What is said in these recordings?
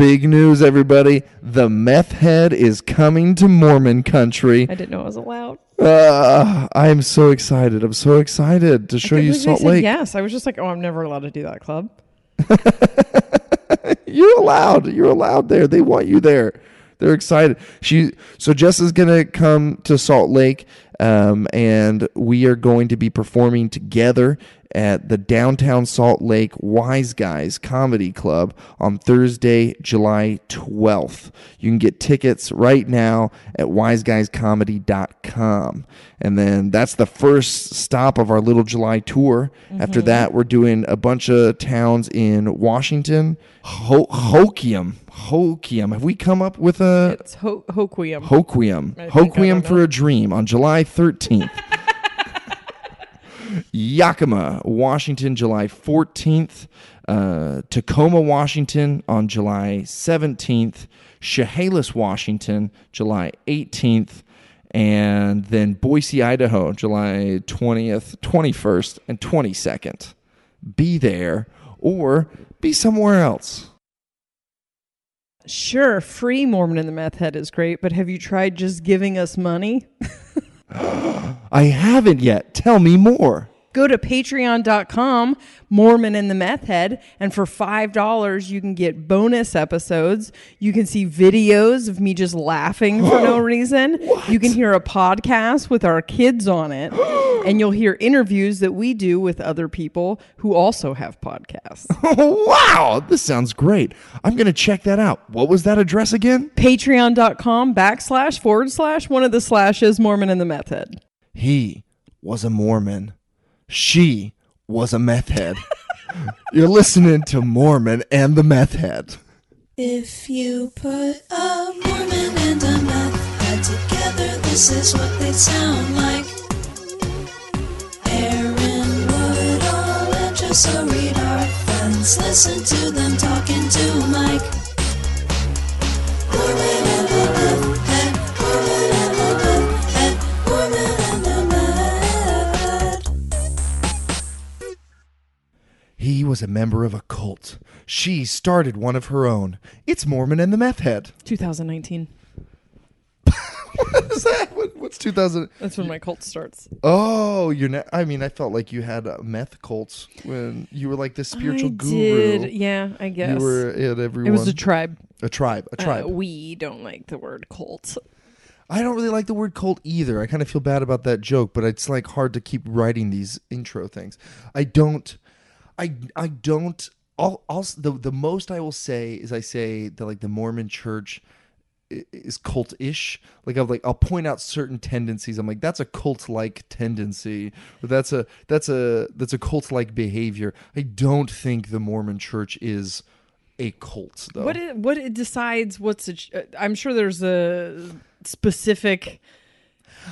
Big news, everybody. The meth head is coming to Mormon country. I didn't know I was allowed. Uh, I am so excited. I'm so excited to show you Salt Lake. Yes, I was just like, oh, I'm never allowed to do that club. You're allowed. You're allowed there. They want you there. They're excited. She so Jess is gonna come to Salt Lake, um, and we are going to be performing together at the downtown Salt Lake Wise Guys Comedy Club on Thursday, July 12th. You can get tickets right now at wiseguyscomedy.com. And then that's the first stop of our little July tour. Mm-hmm. After that, we're doing a bunch of towns in Washington, Ho-. Hoquiam. Have we come up with a It's Ho- Hoquiam. Hoquiam? I Hoquiam for a Dream on July 13th. Yakima, Washington, July 14th. Uh, Tacoma, Washington on July 17th. Chehalis, Washington, July 18th. And then Boise, Idaho, July 20th, 21st, and 22nd. Be there or be somewhere else. Sure, free Mormon in the Meth Head is great, but have you tried just giving us money? I haven't yet. Tell me more. Go to patreon.com, Mormon in the Meth Head, and for $5, you can get bonus episodes. You can see videos of me just laughing for no reason. You can hear a podcast with our kids on it, and you'll hear interviews that we do with other people who also have podcasts. wow, this sounds great. I'm going to check that out. What was that address again? Patreon.com backslash forward slash one of the slashes Mormon in the Meth Head. He was a Mormon. She was a meth head. You're listening to Mormon and the meth head. If you put a Mormon and a meth head together, this is what they sound like. Aaron Woodall and Jessa Reed are friends. Listen to them talking to Mike. He was a member of a cult. She started one of her own. It's Mormon and the meth head. 2019. What is that? What, what's 2000? That's when my cult starts. Oh, you're not. I mean, I felt like you had uh, meth cults when you were like this spiritual I guru. did. Yeah, I guess. You were at everyone. it was a tribe. a tribe. A tribe. Uh, we don't like the word cult. I don't really like the word cult either. I kind of feel bad about that joke, but it's like hard to keep writing these intro things. I don't. I I don't. I'll, I'll the the most I will say is I say that like the Mormon Church is cult-ish. Like I'll like I'll point out certain tendencies. I'm like that's a cult-like tendency. That's a that's a that's a cult-like behavior. I don't think the Mormon Church is a cult though. What it, what it decides what's a, uh, I'm sure there's a specific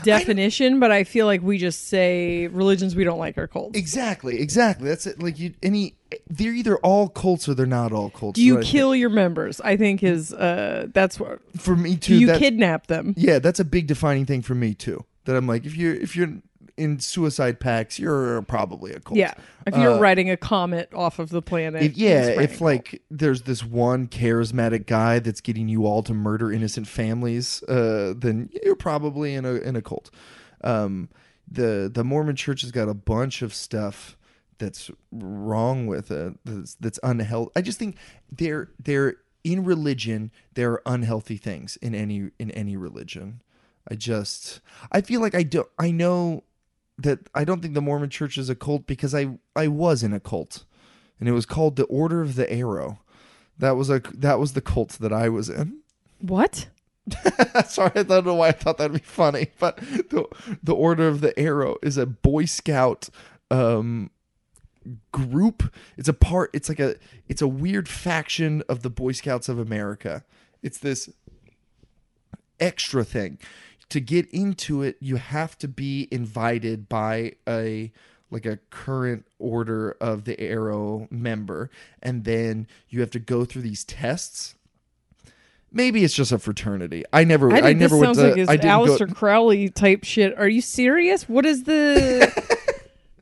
definition, but I feel like we just say religions we don't like are cults. Exactly, exactly. That's it. Like you, any, they're either all cults or they're not all cults. Do you Right. kill your members? I think is uh that's what. For me too. you kidnap them? Yeah, that's a big defining thing for me too. That I'm like, if you're if you're in suicide packs, you're probably a cult. Yeah. If you're Uh, riding a comet off of the planet. If, yeah, if like there's this one charismatic guy that's getting you all to murder innocent families, uh, then you're probably in a in a cult. Um, the the Mormon Church has got a bunch of stuff that's wrong with it. That's, that's unhealthy. I just think they're they're in religion. There are unhealthy things in any in any religion. I just I feel like I don't I know that I don't think the Mormon Church is a cult because I I was in a cult, and it was called the Order of the Arrow. That was a that was the cult that I was in. What? Sorry, I don't know why I thought that'd be funny, but the the Order of the Arrow is a Boy Scout um group. It's a part. It's like a it's a weird faction of the Boy Scouts of America. It's this extra thing. To get into it, you have to be invited by a like a current order of the Arrow member, and then you have to go through these tests. Maybe it's just a fraternity. I never, I, I, never went sounds to. like I didn't Aleister go. Crowley type shit. Are you serious? What is the?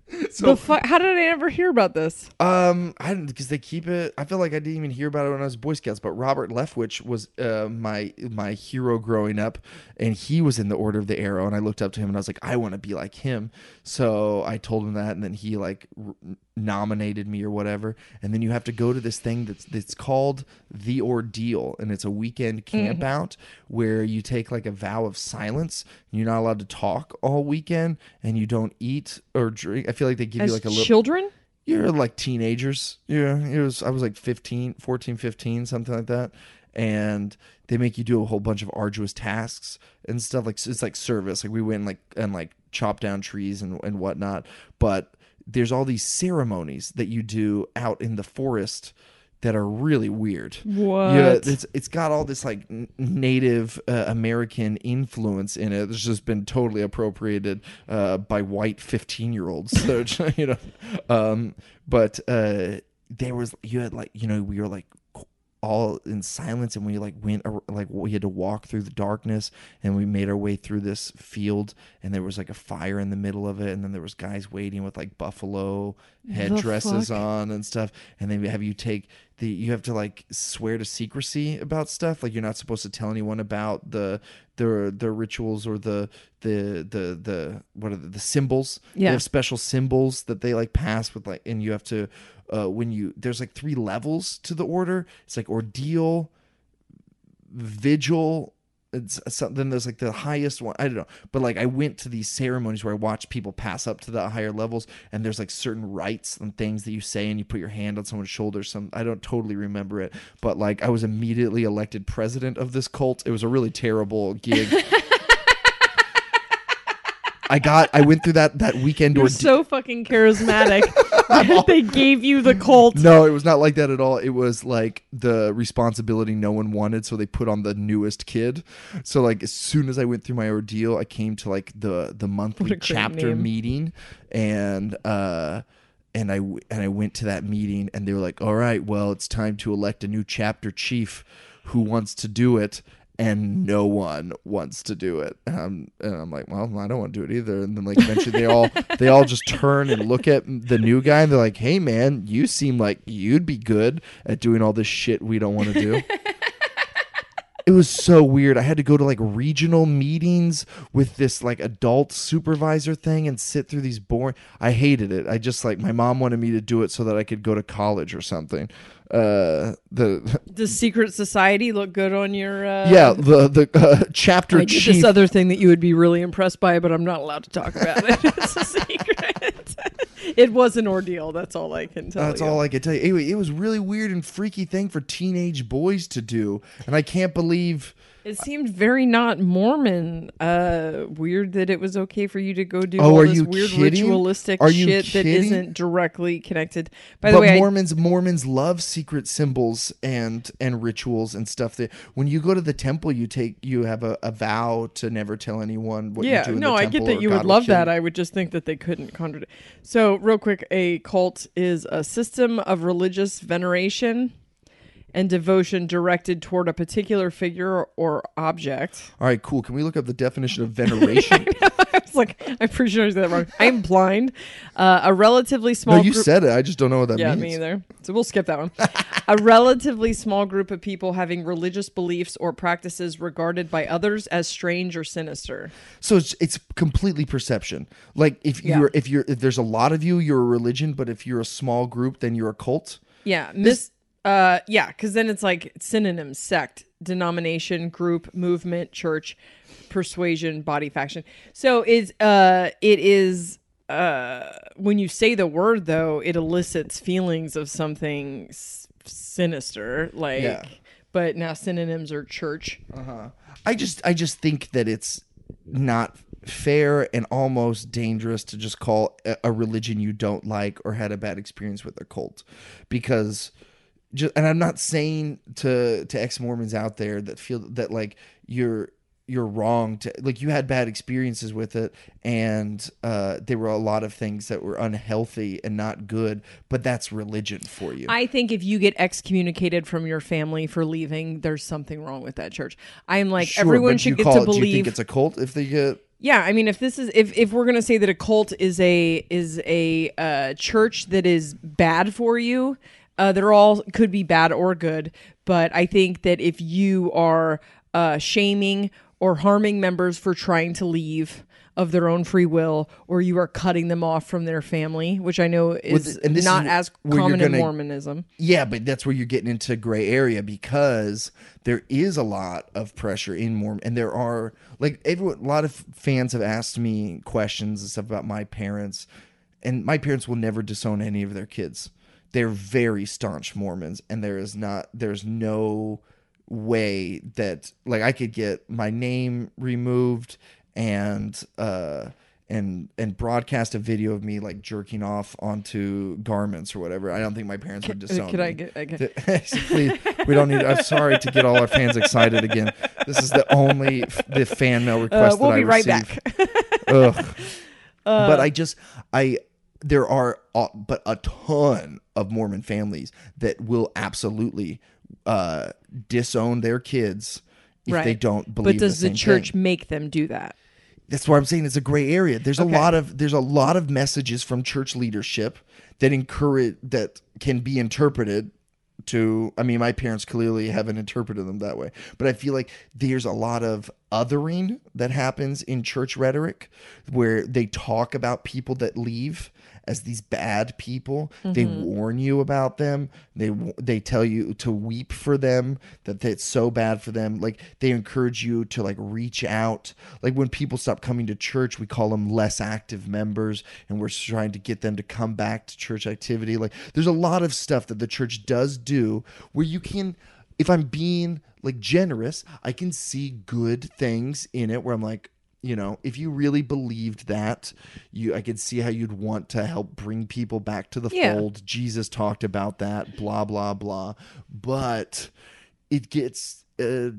so the fuck? How did I ever hear about this? Um, I didn't because they keep it. I feel like I didn't even hear about it when I was Boy Scouts. But Robert Leftwich was uh, my my hero growing up, and he was in the Order of the Arrow. And I looked up to him, and I was like, I want to be like him. So I told him that, and then he like r- nominated me or whatever. And then you have to go to this thing that's that's called the Ordeal, and it's a weekend camp out where you take like a vow of silence. You're not allowed to talk all weekend, and you don't eat or drink. Feel like they give As you like a little children? you're like teenagers. Yeah it was i was like 15 14 15 something like that. And they make you do a whole bunch of arduous tasks and stuff like it's like service. Like we went and like and like chop down trees and, and whatnot. But there's all these ceremonies that you do out in the forest that are really weird What? yeah, it's it's got all this like Native uh, American influence in it. It's just been totally appropriated uh, by white fifteen year olds. So you know, um, but uh, there was you had like you know we were like all in silence and we like went like we had to walk through the darkness and we made our way through this field and there was like a fire in the middle of it and then there was guys waiting with like buffalo headdresses on and stuff and then have you take the you have to like swear to secrecy about stuff. Like you're not supposed to tell anyone about the the the rituals or the the the the what are the, the symbols. They Yeah. have special symbols that they like pass with like and you have to uh when you there's like three levels to the order. It's like ordeal vigil it's something there's like the highest one i don't know. But like i went to these ceremonies where i watched people pass up to the higher levels and there's like certain rites and things that you say and you put your hand on someone's shoulder some i don't totally remember it but like i was immediately elected president of this cult. It was a really terrible gig i got i went through that that weekend You're ordeal so fucking charismatic. they gave you the cult. No, it was not like that at all. It was like the responsibility no one wanted, so they put on the newest kid. So like as soon as I went through my ordeal, I came to like the the monthly What a great chapter name. meeting, and uh, and I and I went to that meeting, and they were like, "All right, well, it's time to elect a new chapter chief. Who wants to do it?" And no one wants to do it. And I'm, and I'm like, well, I don't want to do it either. And then like eventually they all they all just turn and look at the new guy and they're like, hey man, you seem like you'd be good at doing all this shit we don't want to do. it was so weird. I had to go to like regional meetings with this like adult supervisor thing and sit through these boring. I hated it. I just like my mom wanted me to do it so that I could go to college or something. Uh, the Does secret society look good on your? Uh, yeah, the the uh, chapter I did chief. this other thing that you would be really impressed by, but I'm not allowed to talk about it. it's a secret. it was an ordeal. That's all I can tell you. That's you. all I can tell you. Anyway, it was really weird and freaky thing for teenage boys to do, and I can't believe. It seemed very not Mormon. Uh, weird that it was okay for you to go do Oh, all this weird kidding? ritualistic Are shit that isn't directly connected. By the but way, I- Mormons Mormons love secret symbols and and rituals and stuff. That when you go to the temple, you take you have a, a vow to never tell anyone what yeah, you do. In no, I get that you God would love that. I would just think that they couldn't contradict. So, real quick, a cult is a system of religious veneration and devotion directed toward a particular figure or object. All right, cool. Can we look up the definition of veneration? I was like, I'm pretty sure I said that wrong. I'm blind. Uh, a relatively small no, you group. said it. I just don't know what that yeah, means. me either. So we'll skip that one. a relatively small group of people having religious beliefs or practices regarded by others as strange or sinister. So it's it's completely perception. Like if Yeah. you're if you're if there's a lot of you, you're a religion, but if you're a small group, then you're a cult. Yeah, mis- uh, yeah, because then it's like synonyms: sect, denomination, group, movement, church, persuasion, body, faction. So it's uh, it is uh, when you say the word though, it elicits feelings of something s- sinister, like. Yeah. But now synonyms are church. I just I just think that it's not fair and almost dangerous to just call a, a religion you don't like or had a bad experience with a cult because just and I'm not saying to to ex-Mormons out there that feel that like you're you're wrong to like you had bad experiences with it and uh there were a lot of things that were unhealthy and not good but that's religion for you I think if you get excommunicated from your family for leaving, there's something wrong with that church. I'm like Sure, everyone should get to it- do you believe. think it's a cult if they get Yeah, I mean, if this is if if we're gonna say that a cult is a is a uh, church that is bad for you, uh, they're all could be bad or good. But I think that if you are uh, shaming or harming members for trying to leave of their own free will, or you are cutting them off from their family, which I know is this not is as common in gonna- Mormonism. Yeah, but that's where you're getting into gray area because there is a lot of pressure in Mormon, and there are like everyone. A lot of fans have asked me questions and stuff about my parents, and my parents will never disown any of their kids. They're very staunch Mormons, and there is not, there's no way that like I could get my name removed and uh and and broadcast a video of me like jerking off onto garments or whatever. I don't think my parents would disown. Could I me. get? I get Please, we don't need. I'm sorry to get all our fans excited again. This is the only the fan mail uh, request we'll that I be right receive. back. Ugh. Uh, but I just I there are uh, but a ton of Mormon families that will absolutely uh, disown their kids if Right. they don't believe. but does the, the, church thing. make them do that? That's why I'm saying it's a gray area. There's Okay. a lot of there's a lot of messages from church leadership that encourage that can be interpreted to I mean my parents clearly haven't interpreted them that way. But I feel like there's a lot of othering that happens in church rhetoric where they talk about people that leave as these bad people. They mm-hmm. warn you about them. They they tell you to weep for them that it's so bad for them. Like they encourage you to like reach out. Like when people stop coming to church, we call them less active members and we're trying to get them to come back to church activity. Like there's a lot of stuff that the church does do where you can if I'm being like generous, I can see good things in it where I'm like, you know, if you really believed that, you I could see how you'd want to help bring people back to the Yeah. fold. Jesus talked about that, blah blah blah. But it gets uh,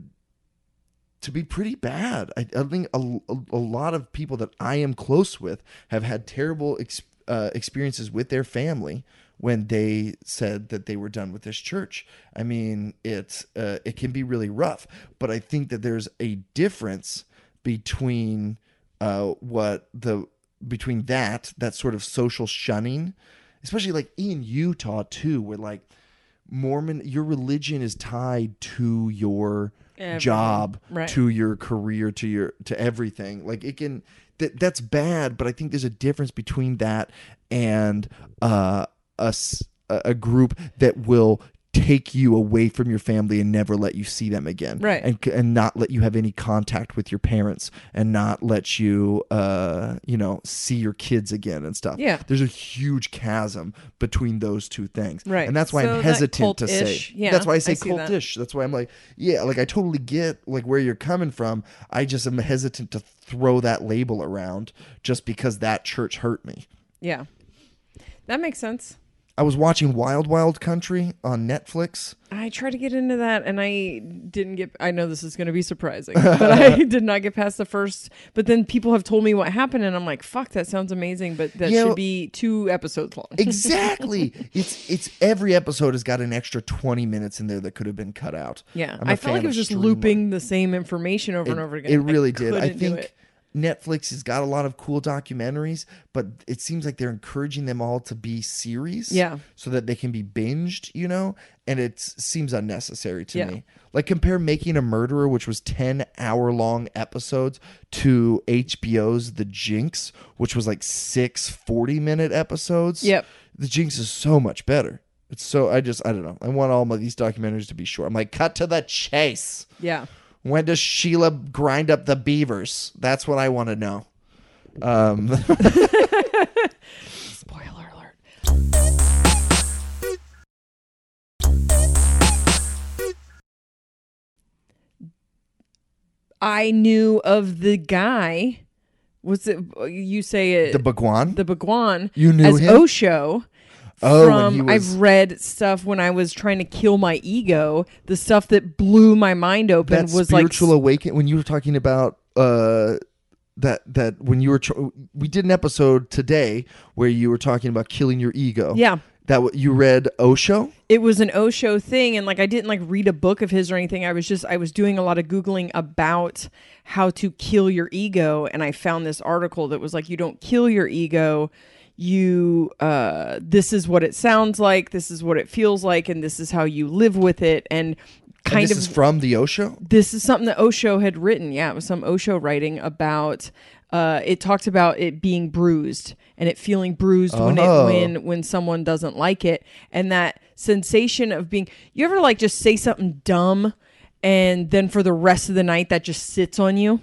to be pretty bad. I, I think a, a, a lot of people that I am close with have had terrible ex, uh, experiences with their family when they said that they were done with this church. I mean, it's uh, it can be really rough, but I think that there's a difference between uh, what the between that that sort of social shunning, especially like in Utah too, where like Mormon, your religion is tied to your Everything. job, Right. to your career, to your to everything. Like it can that that's bad, but I think there's a difference between that and uh, a s- a a group that will take you away from your family and never let you see them again Right. and and not let you have any contact with your parents and not let you uh you know see your kids again and stuff Yeah. there's a huge chasm between those two things Right. and that's why So i'm hesitant to say yeah, that's why i say I see that. cultish that's why i'm like yeah like i totally get like where you're coming from i just am hesitant to throw that label around just because that church hurt me Yeah, that makes sense. I was watching wild wild country on netflix I tried to get into that and I didn't get I know this is going to be surprising, but I did not get past the first. But then people have told me what happened and I'm like, "Fuck, that sounds amazing, but that Yeah, should well- be 2 episodes long." exactly it's it's every episode has got an extra 20 minutes in there that could have been cut out yeah. I felt like it was just looping the same information over and over again. It really did. I couldn't do think it. Netflix has got a lot of cool documentaries, but it seems like they're encouraging them all to be series. Yeah. So that they can be binged, you know? And it seems unnecessary to Yeah. me. Like compare Making a Murderer, which was 10 hour long episodes, to HBO's The Jinx, which was like six 40 minute episodes. Yep. The Jinx is so much better. It's so I just I don't know. I want all of these documentaries to be short. I'm like, cut to the chase. Yeah. When does Sheila grind up the beavers? That's what I want to know. Um, Spoiler alert. I knew of the guy. Was it you say it? the Bhagwan. the Bhagwan. You knew as him? Osho. Oh, when from was- I've read stuff when I was trying to kill my ego. The stuff that blew my mind open that was like spiritual awakening. When you were talking about uh, that that when you were tr- we did an episode today where you were talking about killing your ego. yeah, That what you read Osho? it was an Osho thing and like I didn't like read a book of his or anything. I was just I was doing a lot of googling about how to kill your ego and I found this article that was like you don't kill your ego. You uh this is what it sounds like, this is what it feels like and this is how you live with it and And kind this of is from the Osho. this is something that Osho had written. Yeah, it was some Osho writing about. Uh, it talked about it being bruised and it feeling bruised when it Oh. when when someone doesn't like it, and that sensation of being. You ever like just say something dumb, and then for the rest of the night that just sits on you.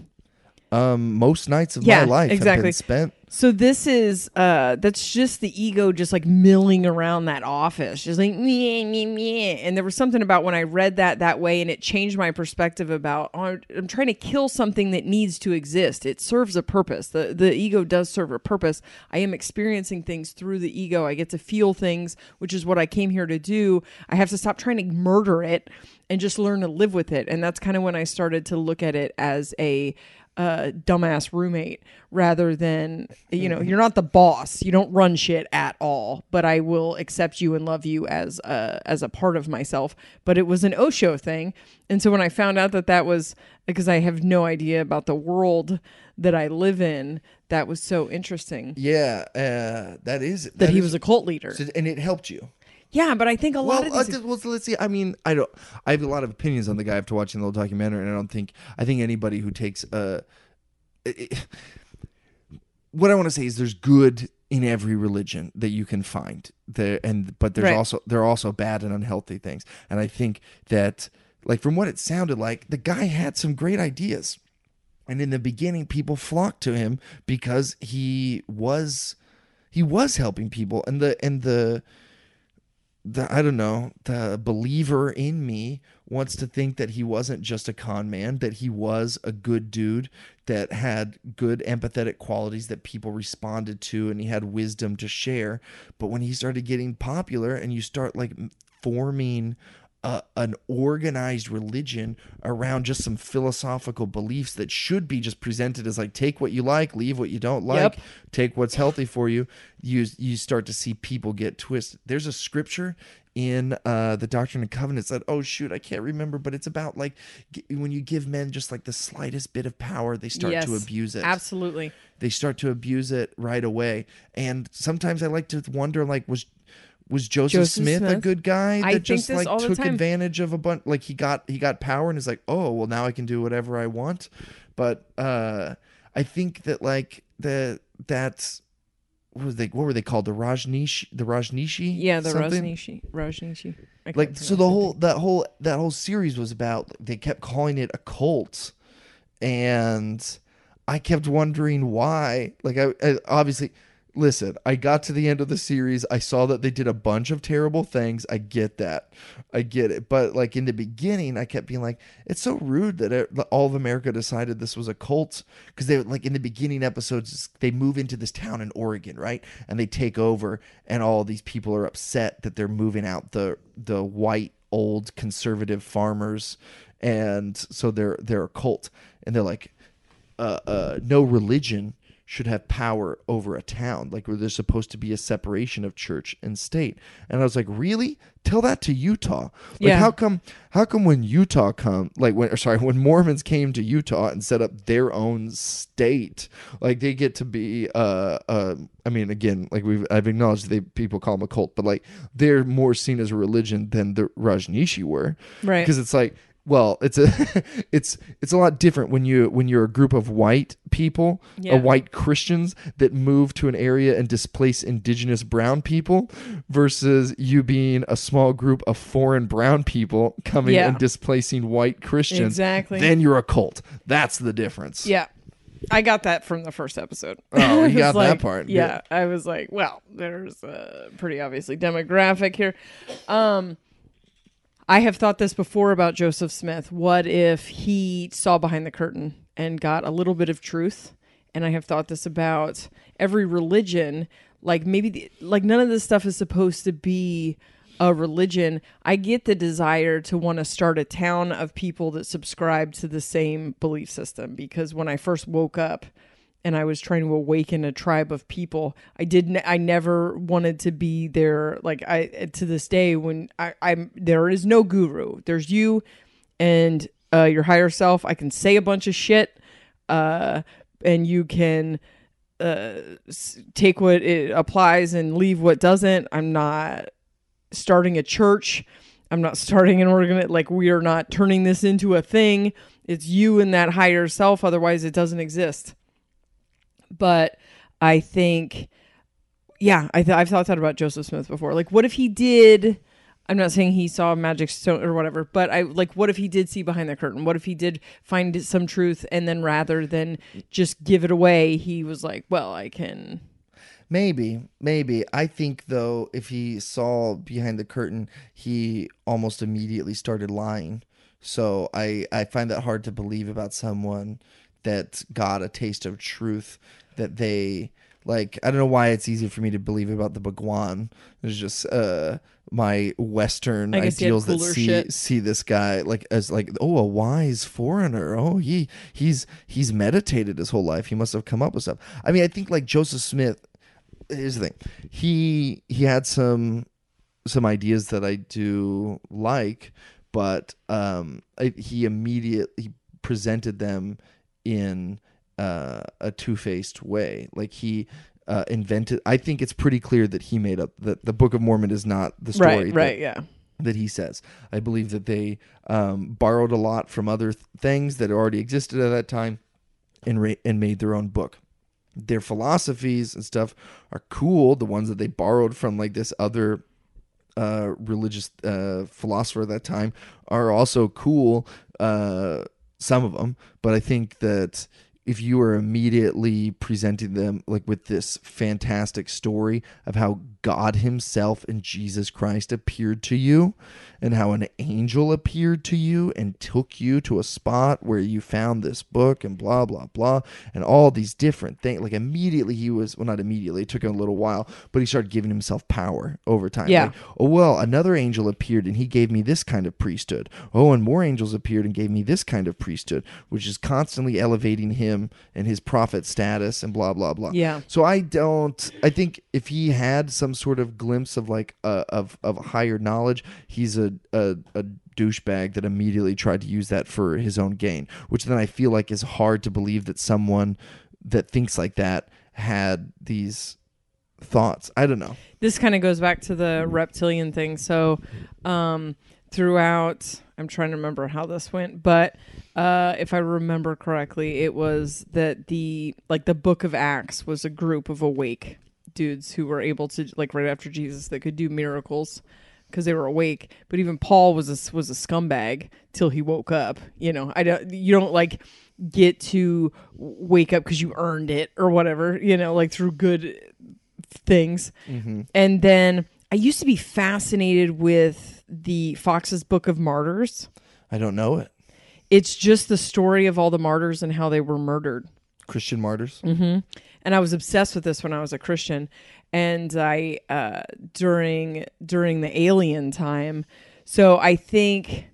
Um, most nights of Yeah, my life have exactly. been spent. So this is uh that's just the ego just like milling around that office, just like meh, meh, meh. And there was something about when I read that that way, and it changed my perspective about oh, I'm trying to kill something that needs to exist. It serves a purpose. the The ego does serve a purpose. I am experiencing things through the ego. I get to feel things, which is what I came here to do. I have to stop trying to murder it and just learn to live with it. And that's kind of when I started to look at it as a uh, dumbass roommate rather than you know you're not the boss. You don't run shit at all. But i will accept you and love you as a as a part of myself. But it was an osho thing. And so when i found out that that was because i have no idea about the world that i live in that was so interesting. Yeah, uh, that is that, he is- was a cult leader. So- and it helped you. Yeah but i think a lot Well, of uh, these th- well, so let's see. I mean, I don't. I have a lot of opinions on the guy after watching the little documentary, and I don't think. I think anybody who takes uh, it- what I want to say is there's good in every religion that you can find there, and but there's Right. also there are also bad and unhealthy things, and I think that like from what it sounded like, the guy had some great ideas, and in the beginning, people flocked to him because he was he was helping people, and the and the the I don't know, the believer in me wants to think that he wasn't just a con man, that he was a good dude that had good empathetic qualities that people responded to and he had wisdom to share. But when he started getting popular and you start like forming a, an organized religion around just some philosophical beliefs that should be just presented as like take what you like, leave what you don't like, Yep. take what's healthy for you. You you start to see people get twisted. There's a scripture in uh, the Doctrine and Covenants that oh shoot I can't remember, but it's about like g- when you give men just like the slightest bit of power, they start to abuse it absolutely they start to abuse it right away. And sometimes I like to wonder, like, was was Joseph, Joseph Smith, a good guy that I just like took advantage of a bunch? Like he got he got power and is like, oh well, now I can do whatever I want. But uh I think that like the that's what was they what were they called the Rajneesh the Rajneeshi yeah the something? rajneeshi rajneeshi like so the whole that whole that whole series was about they kept calling it a cult and i kept wondering why like i, I obviously listen i got to the end of the series. I saw that they did a bunch of terrible things. I get that. I get it. But like in the beginning i kept being like it's so rude that it, all of america decided this was a cult. Because they like in the beginning episodes they move into this town in oregon right? And they take over and all these people are upset that they're moving out the the white old conservative farmers. And so they're they're a cult. And they're like uh, uh, no religion should have power over a town. Like where there's supposed to be a separation of church and state. And I was like, really? Tell that to Utah. Like Yeah. how come how come when Utah come like when or sorry, when Mormons came to Utah and set up their own state, like they get to be uh uh I mean again, like we've I've acknowledged they people call them a cult, but like they're more seen as a religion than the Rajneeshi were right because it's like well it's a it's it's a lot different when you when you're a group of white people Yeah. uh, white christians that move to an area and displace indigenous brown people versus you being a small group of foreign brown people coming Yeah. and displacing white christians Exactly. then you're a cult that's the difference Yeah. I got that from the first episode. Oh, you got that like- part. Yeah, I was like, well, there's a pretty obviously demographic here. Um I have thought this before about Joseph Smith. What if he saw behind the curtain and got a little bit of truth? And I have thought this about every religion. Like maybe, the, like none of this stuff is supposed to be a religion. I get the desire to want to start a town of people that subscribe to the same belief system because when I first woke up and I was trying to awaken a tribe of people. I didn't. I never wanted to be there. Like I to this day, when I, I'm there is no guru. There's you and uh, your higher self. I can say a bunch of shit, uh, and you can uh, take what it applies and leave what doesn't. I'm not starting a church. I'm not starting an organ. Like we are not turning this into a thing. It's you and that higher self. Otherwise, it doesn't exist. But I think, yeah, I th- I've thought that about Joseph Smith before. Like, what if he did? I'm not saying he saw magic stone or whatever, but I like what if he did see behind the curtain? What if he did find some truth and then rather than just give it away, he was like, well, I can Maybe, maybe. I think though, if he saw behind the curtain, he almost immediately started lying. So I I find that hard to believe about someone that got a taste of truth that they like. I don't know why it's easy for me to believe about the Bhagwan. It's just uh my Western I guess he had ideals that see shit. see this guy like as like oh a wise foreigner oh he he's he's meditated his whole life he must have come up with stuff i mean i think like joseph smith here's the thing he he had some some ideas that i do like but um I, he immediately presented them in uh, a two-faced way like he uh, invented i think it's pretty clear that he made up that the book of mormon is not the story right, that- right, yeah. that he says. I believe that they um, borrowed a lot from other th- things that already existed at that time and, ra- and made their own book. Their philosophies and stuff are cool. The ones that they borrowed from like this other uh, religious uh, philosopher at that time are also cool. Uh, some of them, but I think that if you are immediately presenting them like with this fantastic story of how God Himself and Jesus Christ appeared to you, and how an angel appeared to you and took you to a spot where you found this book and blah blah blah and all these different things like immediately he was well not immediately it took him a little while but he started giving himself power over time Yeah. Like, oh well another angel appeared and he gave me this kind of priesthood oh and more angels appeared and gave me this kind of priesthood which is constantly elevating him and his prophet status and blah blah blah Yeah. so i don't i think if he had some sort of glimpse of like uh, of of higher knowledge he's a a, a douchebag that immediately tried to use that for his own gain which then i feel like is hard to believe that someone that thinks like that had these thoughts. I don't know. This kind of goes back to the reptilian thing. So, um, throughout, I'm trying to remember how this went, but uh, if I remember correctly, it was that the like the Book of Acts was a group of awake dudes who were able to like right after Jesus that could do miracles because they were awake. But even Paul was a, was a scumbag till he woke up. You know, I don't you don't like get to wake up because you earned it or whatever. You know, like through good things. Mm-hmm. And then I used to be fascinated with the Foxe's Book of Martyrs. i don't know it It's just the story of all the martyrs and how they were murdered. christian martyrs mm-hmm. and I was obsessed with this when I was a Christian. And I uh, during during the alien time, so I think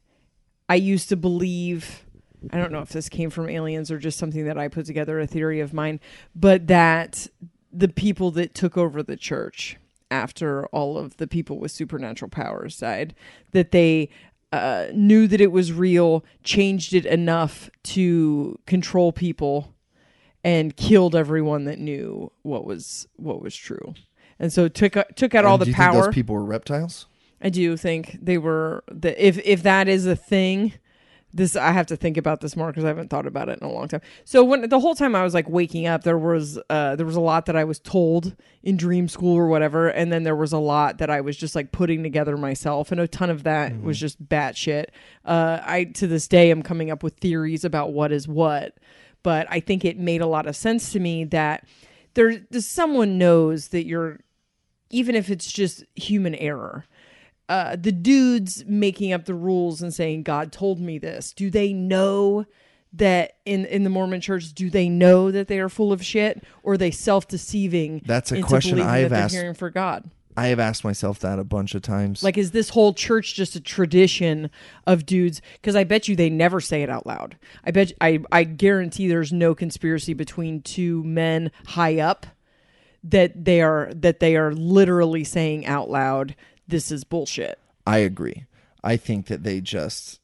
I used to believe. I don't know if this came from aliens or just something that I put together, a theory of mine, but that the people that took over the church after all of the people with supernatural powers died, that they uh, knew that it was real, changed it enough to control people and killed everyone that knew what was what was true. And so took took out all the do you think power. those people were reptiles I do think they were the if if that is a thing. This I have to think about this more because I haven't thought about it in a long time. So when the whole time I was like waking up, there was uh there was a lot that I was told in dream school or whatever, and then there was a lot that I was just like putting together myself, and a ton of that was just batshit. Uh, I to this day am coming up with theories about what is what, but I think it made a lot of sense to me that there someone knows that you're even if it's just human error uh, the dudes making up the rules and saying God told me this, do they know that in in the Mormon church do they know that they are full of shit or are they self deceiving? That's a question I've asked- Hearing for God. I have asked myself that a bunch of times. Like, is this whole church just a tradition of dudes? Because I bet you they never say it out loud. I bet I I guarantee there's no conspiracy between two men high up that they are that they are literally saying out loud, "This is bullshit." I agree. I think that they just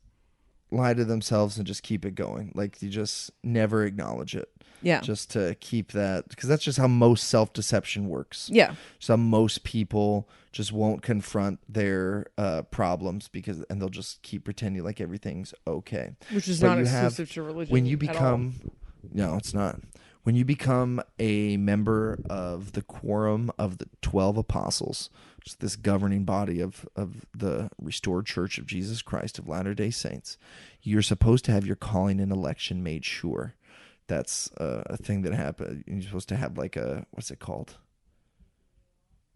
lie to themselves and just keep it going. Like you just never acknowledge it. Yeah. Just to keep that because that's just how most self-deception works. yeah. So most people just won't confront their uh, problems because and they'll just keep pretending like everything's okay. Which is But not you have- to religion. when you become no it's not when you become a member of the quorum of the 12 apostles which is this governing body of, of the restored church of jesus christ of latter day saints you're supposed to have your calling and election made sure that's uh, a thing that happened you're supposed to have like a what's it called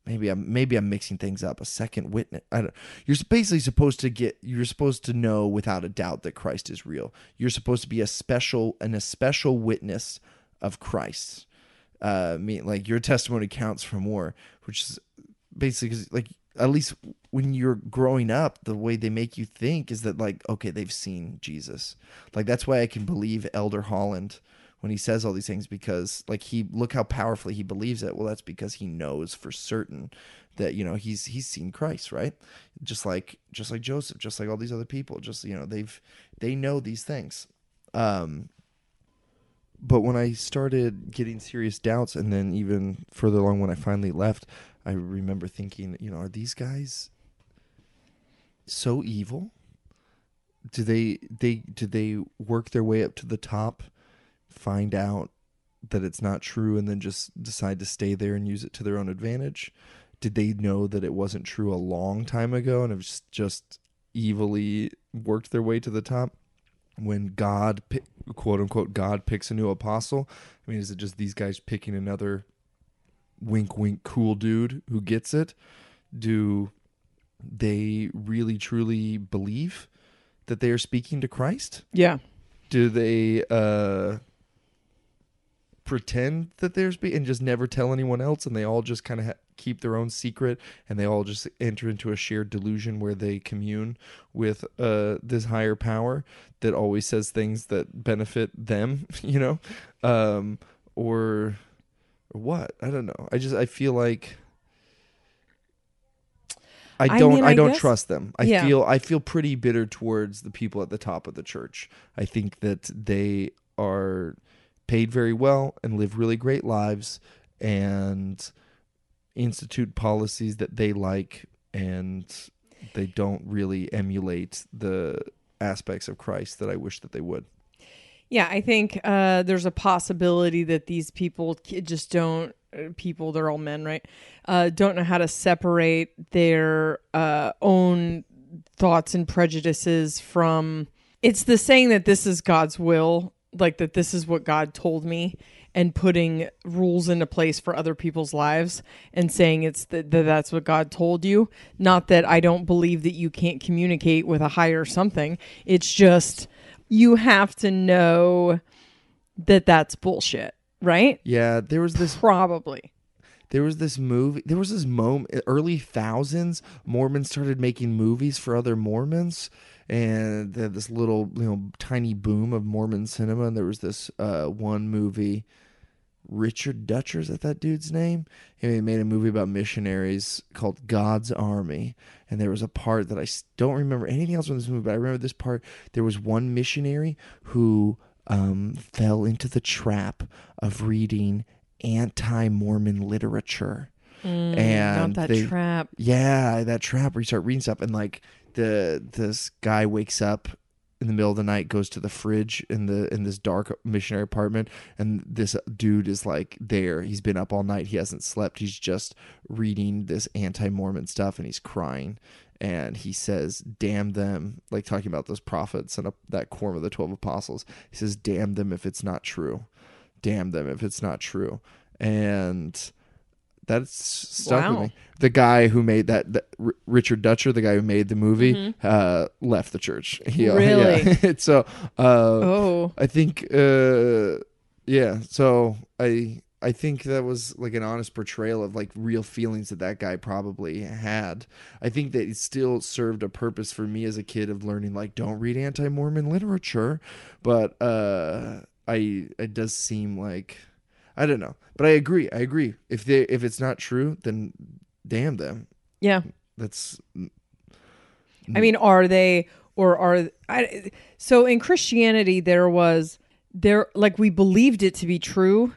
maybe I'm maybe I'm mixing things up. A second witness. I don't. You're basically supposed to get. You're supposed to know without a doubt that Christ is real. You're supposed to be a special an a special witness of Christ. Uh, mean, like your testimony counts for more, which is basically like at least when you're growing up, the way they make you think is that like okay, they've seen Jesus. Like that's why I can believe Elder Holland when he says all these things because like he look how powerfully he believes it well that's because he knows for certain that you know he's he's seen christ right just like just like joseph just like all these other people just you know they've they know these things um but when i started getting serious doubts and then even further along when i finally left i remember thinking you know are these guys so evil do they they do they work their way up to the top find out that it's not true and then just decide to stay there and use it to their own advantage? Did they know that it wasn't true a long time ago and have just, just evilly worked their way to the top? When God, quote unquote, God picks a new apostle, I mean, is it just these guys picking another wink, wink, cool dude who gets it? Do they really, truly believe that they are speaking to Christ? yeah, do they uh pretend that there's be and just never tell anyone else and they all just kind of ha- keep their own secret and they all just enter into a shared delusion where they commune with uh this higher power that always says things that benefit them you know um or or what i don't know i just i feel like I I don't. mean, I, I don't guess- trust them. I Yeah. feel. I feel pretty bitter towards the people at the top of the church. I think that they are paid very well and live really great lives and institute policies that they like and they don't really emulate the aspects of Christ that I wish that they would. Yeah, I think uh, there's a possibility that these people just don't. uh, People, they're all men, right? Uh, don't know how to separate their uh, own thoughts and prejudices from. It's the saying that this is God's will, like that this is what God told me, and putting rules into place for other people's lives and saying it's that that that's what God told you. Not that I don't believe that you can't communicate with a higher something. It's just you have to know that that's bullshit, right? Yeah, there was this Probably. there was this movie there was this moment early thousands mormons started making movies for other mormons and they had this little you know tiny boom of mormon cinema and there was this uh one movie richard dutcher is that that dude's name he made a movie about missionaries called god's army and there was a part that I don't remember anything else from this movie but i remember this part there was one missionary who um, fell into the trap of reading anti-Mormon literature. and Mm, Not that they, trap. yeah, that trap where you start reading stuff and like the this guy wakes up in the middle of the night, goes to the fridge in the in this dark missionary apartment, and this dude is like there. He's been up all night. He hasn't slept. He's just reading this anti-Mormon stuff, and he's crying. And he says, "Damn them!" Like talking about those prophets and uh, that quorum of the twelve apostles. He says, "Damn them if it's not true. Damn them if it's not true." And that's stuck Wow. with me. The guy who made that, that R- Richard Dutcher, the guy who made the movie, uh, left the church. He, Really? Yeah. so, uh, Oh, I think, uh, yeah. So I, I think that was like an honest portrayal of like real feelings that that guy probably had. I think that it still served a purpose for me as a kid of learning like don't read anti-Mormon literature, but uh I it does seem like I don't know. But I agree. I agree. If they if it's not true, then damn them. Yeah. That's I mean, are they or are I? So in Christianity, there was there like we believed it to be true,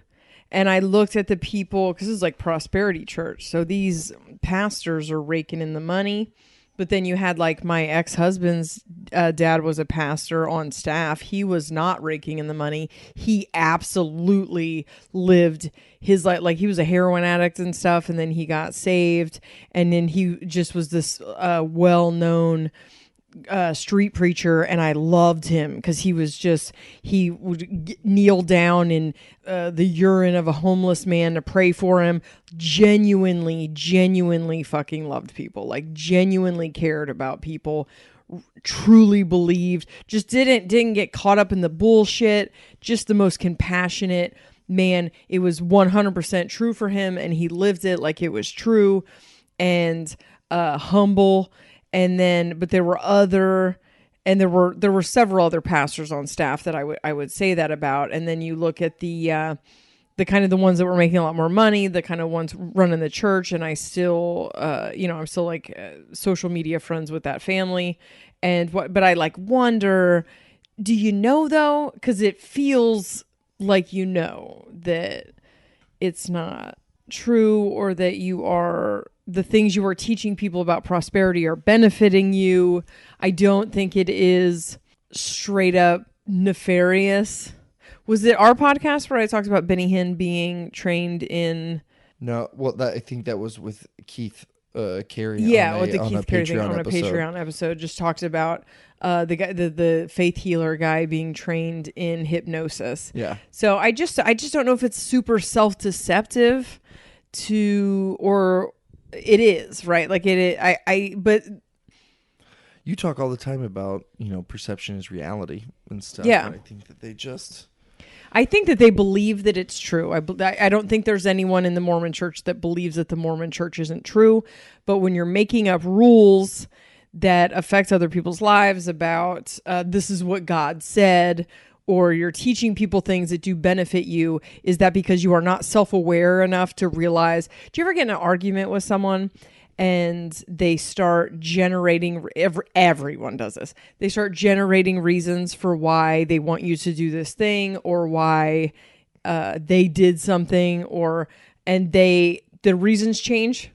and I looked at the people because it's like prosperity church. So these pastors are raking in the money, but then you had like my ex husband's uh, dad was a pastor on staff. He was not raking in the money. He absolutely lived his life like he was a heroin addict and stuff, and then he got saved, and then he just was this uh, well known uh, street preacher, and I loved him because he was just he would kneel down in uh, the urine of a homeless man to pray for him. Genuinely, genuinely fucking loved people. Like genuinely cared about people. Truly believed. Just didn't didn't get caught up in the bullshit. Just the most compassionate man. It was one hundred percent true for him, and he lived it like it was true, and uh, humble and then but there were other and there were there were several other pastors on staff that I would I would say that about. And then you look at the uh the kind of the ones that were making a lot more money the kind of ones running the church. And I still uh you know I'm still like uh, social media friends with that family. And what but I like wonder do you know though? Cuz it feels like you know that it's not true or that you are the things you are teaching people about prosperity are benefiting you. I don't think it is straight up nefarious. Was it our podcast where I talked about Benny Hinn being trained in no. Well, that I think that was with Keith uh, Carey. yeah, on with a- the Keith Carey thing on a episode. Patreon episode just talked about uh, the guy the, the faith healer guy being trained in hypnosis. Yeah. So I just I just don't know if it's super self deceptive to or it is right like it i i but You talk all the time about you know perception is reality and stuff. Yeah. and I think that they just i think that they believe that it's true I, I I don't think there's anyone in the mormon church that believes that the mormon church isn't true but when you're making up rules that affect other people's lives about uh, this is what god said or you're teaching people things that do benefit you is that because you are not self-aware enough to realize? Do you ever get in an argument with someone and they start generating every, everyone does this. They start generating reasons for why they want you to do this thing or why uh, they did something or and they the reasons change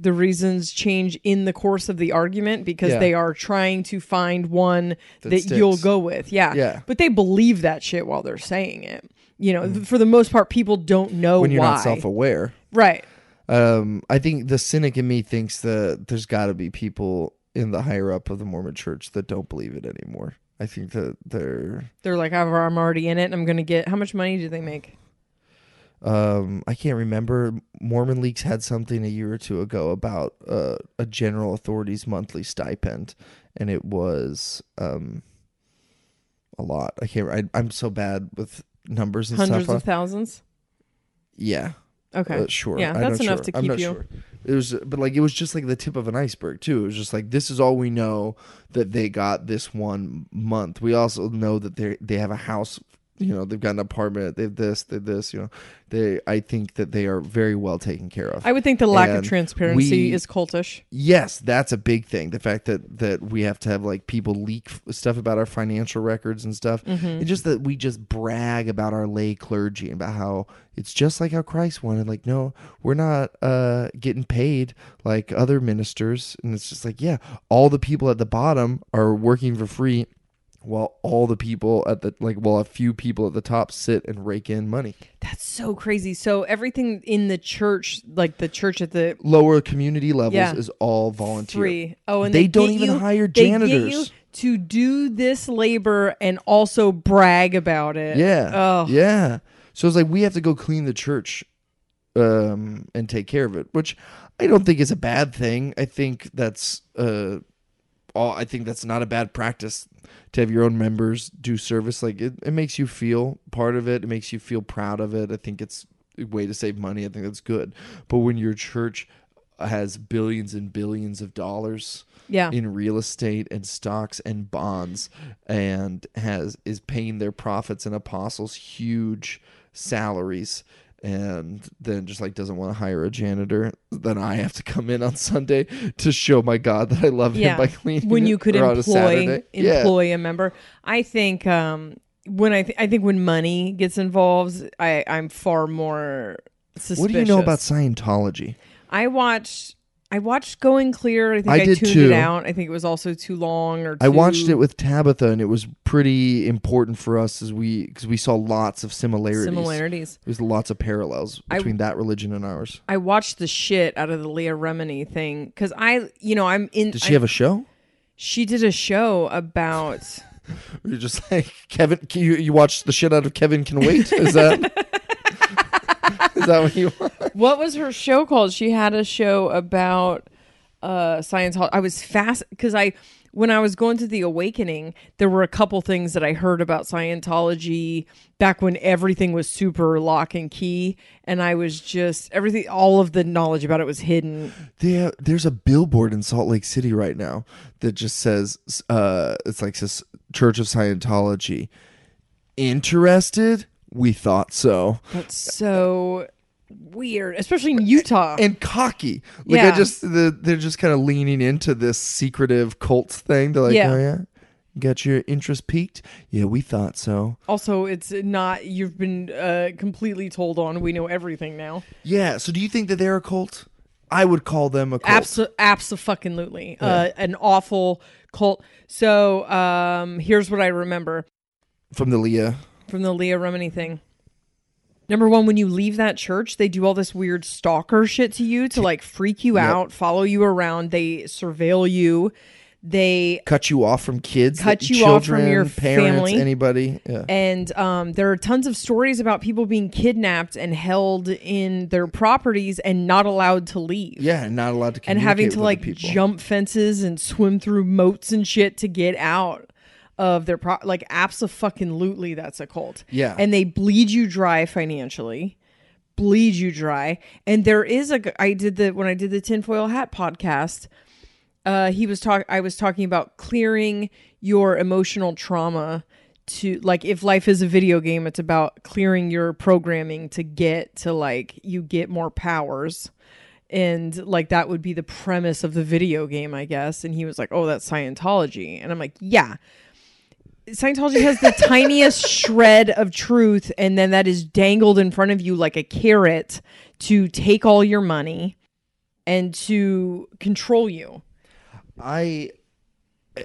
the reasons change in the course of the argument because Yeah. they are trying to find one That that, you'll sticks. go with. Yeah. Yeah. Mm. But they believe that shit while they're saying it. You know, th- for the most part, people don't know why. when you're why. not self-aware. right. Um, I think the cynic in me thinks that there's got to be people in the higher up of the Mormon Church that don't believe it anymore. I think that they're They're like, "I've- I'm already in it. and I'm going to get. How much money do they make? Um I can't remember Mormon Leaks had something a year or two ago about uh, a general authority's monthly stipend and it was um a lot. I can't I, I'm so bad with numbers and Hundreds stuff. of thousands? yeah. Okay. Uh, sure. Yeah, I'm that's enough sure. to I'm keep not you. Sure. It was, but like it was just like the tip of an iceberg too. It was just like this is all we know that they got this one month. We also know that they they have a house. You know, they've got an apartment. They have this. They this. You know, they. I think that they are very well taken care of. I would think the lack And of transparency we- is cultish. Yes, that's a big thing. The fact that that we have to have like people leak stuff about our financial records and stuff. Mm-hmm. And just that we just brag about our lay clergy and about how it's just like how Christ wanted. Like, no, we're not uh getting paid like other ministers. And it's just like, yeah, all the people at the bottom are working for free while all the people at the like while a few people at the top sit and rake in money. That's so crazy. So everything in the church, like the church at the Lower community levels Yeah. is all volunteer. free. Oh, and They they, don't even you- hire they get you janitors. to do this labor and also brag about it. Yeah. Oh, Yeah. So it's like we have to go clean the church um and take care of it, which I don't think is a bad thing. I think that's uh all I think that's not a bad practice to have your own members do service like it, it makes you feel part of it. It makes you feel proud of it. I think it's a way to save money. I think that's good. But when your church has billions and billions of dollars Yeah. in real estate and stocks and bonds and has is paying their prophets and apostles huge salaries and then just like doesn't want to hire a janitor then i have to come in on sunday to show my god that i love him by cleaning when you could on employ Yeah. employ a member. I think um when I th- I think when money gets involved, I I'm far more suspicious. what do you know about scientology I watched I watched Going Clear. I think I I, did tuned too. it out. I think it was also too long or too, I watched it with Tabitha, and it was pretty important for us as we because we saw lots of similarities. similarities. There's lots of parallels I- between that religion and ours. I watched the shit out of the Leah Remini thing because I, you know, I'm in. Did she I- have a show? She did a show about. You're just like Kevin. Can you you watched the shit out of Kevin Can Wait? Is that is that what you? Want? What was her show called? She had a show about uh Scientology. I was fast because I when I was going to the awakening, there were a couple things that I heard about Scientology back when everything was super lock and key, and I was just everything. All of the knowledge about it was hidden. There, there's a billboard in Salt Lake City right now that just says, uh, it's like says Church of Scientology. Interested? We thought so. That's so weird, especially in Utah. and cocky. Like I just the, they're just kind of leaning into this secretive cult thing. They're like, Yeah. oh yeah, got your interest peaked. Yeah, we thought so. also, it's not you've been uh, completely told on. We know everything now. Yeah. So do you think that they're a cult? I would call them a cult. Abso- absolutely. Uh, an awful cult. So um, here's what I remember From the Leah. from the Leah Remini thing. Number one, when you leave that church, they do all this weird stalker shit to you to like freak you Yep. out, follow you around. They surveil you. They Cut you off from kids. Cut you off from your parents, family. anybody. Yeah. and um, there are tons of stories about people being kidnapped and held in their properties and not allowed to leave. Yeah, and not allowed to and having to like jump fences and swim through moats and shit to get out of their pro like absolutely that's a cult. Yeah. and they bleed you dry financially bleed you dry. And there is a I did the when i did the tinfoil hat podcast uh he was talk i was talking about clearing your emotional trauma to like if life is a video game it's about clearing your programming to get to like you get more powers. And like that would be the premise of the video game i guess. And he was like oh that's scientology. And i'm like yeah scientology has the tiniest shred of truth and then that is dangled in front of you like a carrot to take all your money and to control you I,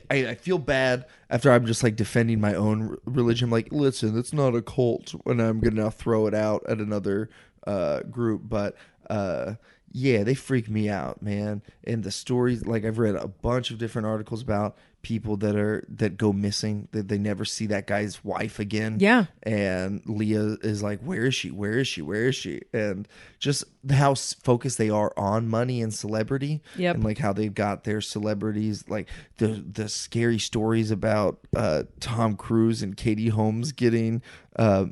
I I feel bad after I'm just like defending my own religion. Like, listen, it's not a cult, and I'm gonna throw it out at another uh, group. But uh, yeah, they freak me out, man. And the stories, like I've read a bunch of different articles about people that are that go missing that they never see that guy's wife again Yeah. and leah is like where is she where is she where is she and just how focused they are on money and celebrity Yep. and like how they've got their celebrities like the the scary stories about uh tom cruise and katie holmes getting uh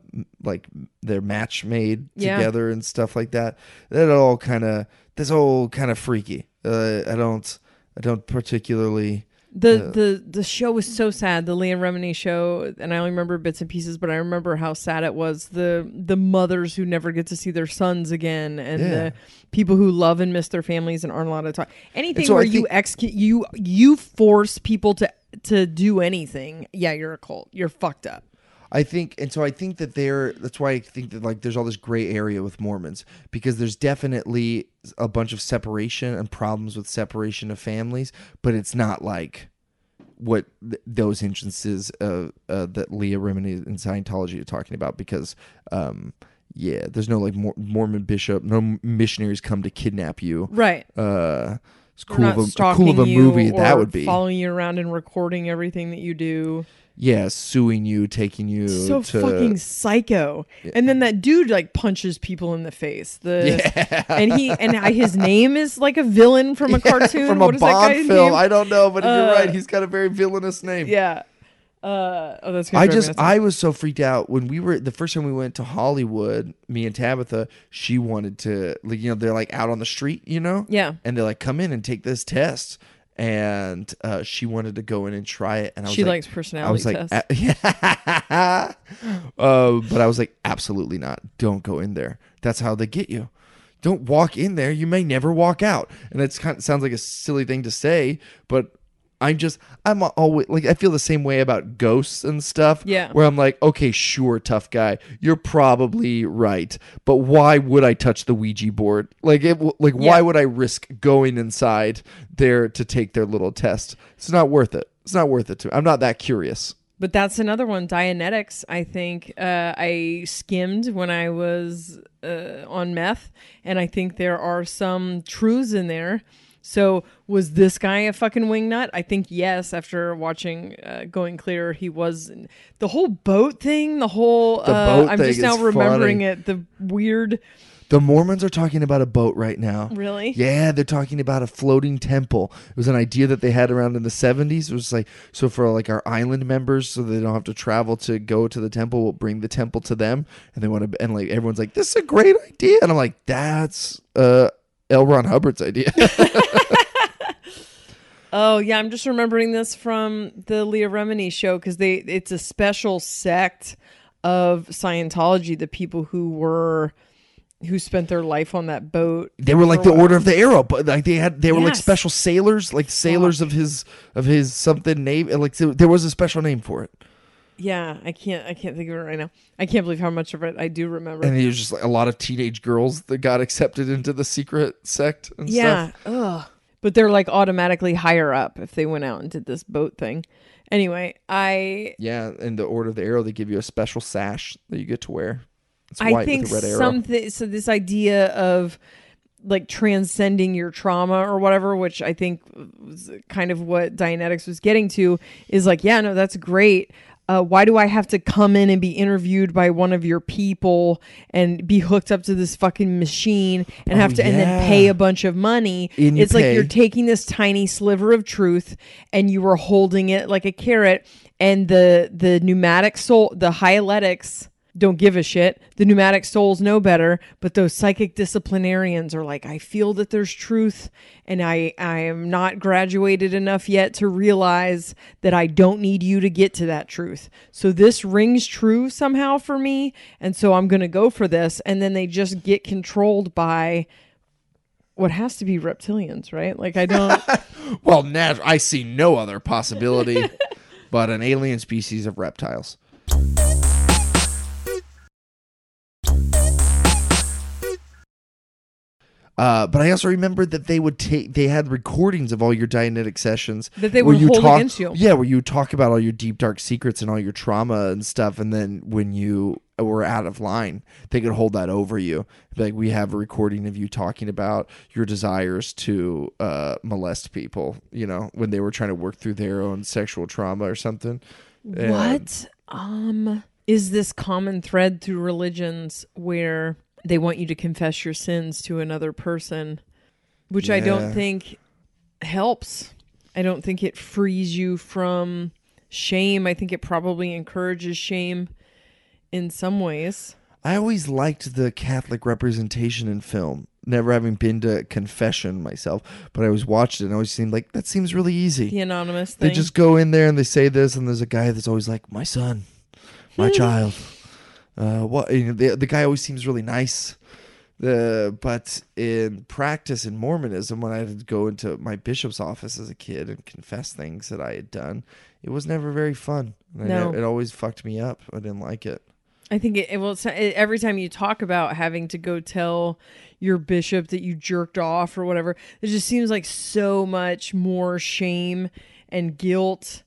like their match made Yeah. together and stuff like that that all kind of that's all kind of freaky uh i don't i don't particularly The the the show was so sad, the Leah Remini show, and I only remember bits and pieces, but I remember how sad it was. The the mothers who never get to see their sons again, and Yeah. the people who love and miss their families and aren't allowed to talk. Anything so where you think- execute you you force people to to do anything. Yeah, you're a cult. You're fucked up. I think, and so I think that they're. That's why I think that like there's all this gray area with Mormons because there's definitely a bunch of separation and problems with separation of families, but it's not like what th- those instances of uh, that Leah Remini and Scientology are talking about because, um, yeah, there's no like Mor- Mormon bishop, no missionaries come to kidnap you. Right. Uh, it's cool of a, cool of a movie that would be. following you around and recording everything that you do. Yeah, suing you, taking you so to fucking psycho. And then that dude like punches people in the face. The and he and his name is like a villain from a cartoon from What a Bond film. name? I don't know, but you're Uh, right. He's got a very villainous name. yeah. Uh, oh, that's I just. I was so freaked out when we were the first time we went to Hollywood. Me and Tabitha, she wanted to like you know they're like out on the street, you know, yeah. and they're like come in and take this test, and uh, she wanted to go in and try it, and I was She like, likes personality I was like, tests. a- uh, but I was like, absolutely not. Don't go in there. That's how they get you. Don't walk in there. You may never walk out. And it's kind of sounds like a silly thing to say, but I'm just I'm always like I feel the same way about ghosts and stuff. Yeah. Where I'm like, okay, sure, tough guy, you're probably right, but why would I touch the Ouija board? Like, it, like why would I risk going inside there to take their little test? It's not worth it. It's not worth it to. I'm not that curious. But that's another one. Dianetics, I think uh, I skimmed when I was uh, on meth, and I think there are some truths in there. So was this guy a fucking wingnut? I think yes. After watching uh, Going Clear, he was. The whole boat thing, the whole. The uh, boat I'm just now remembering funny. it. The weird. The Mormons are talking about a boat right now. Really? Yeah, they're talking about a floating temple. It was an idea that they had around in the 70s. It was like, so for like our island members, so they don't have to travel to go to the temple, we'll bring the temple to them. And they want to, and like everyone's like, this is a great idea. And I'm like, that's uh, L. Ron Hubbard's idea. Oh yeah, I'm just remembering this from the Leah Remini show because they it's a special sect of Scientology, the people who were who spent their life on that boat. they were like the. Order of the Arrow, but like they had, they were like special sailors, like sailors of his, of his something name. Like there was a special name for it. Yeah, I can't I can't think of it right now. I can't believe how much of it I do remember. And it was just like a lot of teenage girls that got accepted into the secret sect and yeah, stuff. ugh. But they're like automatically higher up if they went out and did this boat thing. Anyway, I Yeah, in the Order of the Arrow, they give you a special sash that you get to wear. It's I think with a red arrow. something. So this idea of like transcending your trauma or whatever, which I think was kind of what Dianetics was getting to, is like, yeah, no, that's great. Uh, why do I have to come in and be interviewed by one of your people and be hooked up to this fucking machine and Oh, have to and then pay a bunch of money? It's like you're taking this tiny sliver of truth and you were holding it like a carrot, and the the pneumatic soul, the hyaletics don't give a shit. The pneumatic souls know better, but those psychic disciplinarians are like, I feel that there's truth, and I I am not graduated enough yet to realize that I don't need you to get to that truth. So this rings true somehow for me, and so I'm gonna go for this. And then they just get controlled by what has to be reptilians, right? Like I don't. well, nat- I see no other possibility but an alien species of reptiles. Uh, but I also remember that they would take they had recordings of all your Dianetic sessions That they would you hold talk, against you. Yeah, where you would talk about all your deep dark secrets and all your trauma and stuff, and then when you were out of line, they could hold that over you. Like we have a recording of you talking about your desires to uh, molest people. You know, when they were trying to work through their own sexual trauma or something. And- What um is this common thread through religions where they want you to confess your sins to another person, which I don't think helps. I don't think it frees you from shame. I think it probably encourages shame in some ways. I always liked the Catholic representation in film. Never having been to confession myself, but I always watched it and always seemed like that seems really easy. The anonymous They just go in there and they say this, and there's a guy that's always like, "My son, my child." Uh, what you know, the the guy always seems really nice. The but in practice in Mormonism, when I had to go into my bishop's office as a kid and confess things that I had done, it was never very fun. No. ne- it always fucked me up. I didn't like it. I think it, it will. It, every time you talk about having to go tell your bishop that you jerked off or whatever, it just seems like so much more shame and guilt